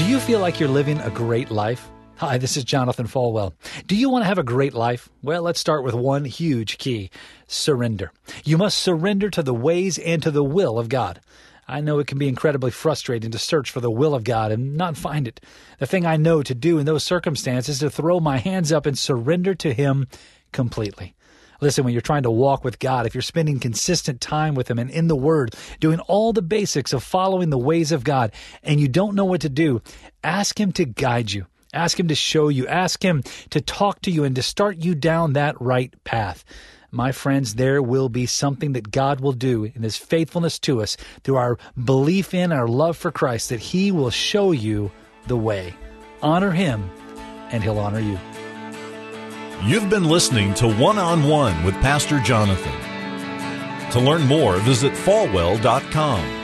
Do you feel like you're living a great life? Hi, this is Jonathan Falwell. Do you want to have a great life? Well, let's start with one huge key surrender. You must surrender to the ways and to the will of God. I know it can be incredibly frustrating to search for the will of God and not find it. The thing I know to do in those circumstances is to throw my hands up and surrender to Him completely. Listen, when you're trying to walk with God, if you're spending consistent time with Him and in the Word, doing all the basics of following the ways of God, and you don't know what to do, ask Him to guide you. Ask Him to show you. Ask Him to talk to you and to start you down that right path. My friends, there will be something that God will do in His faithfulness to us through our belief in our love for Christ that He will show you the way. Honor Him, and He'll honor you. You've been listening to One on One with Pastor Jonathan. To learn more, visit falwell.com.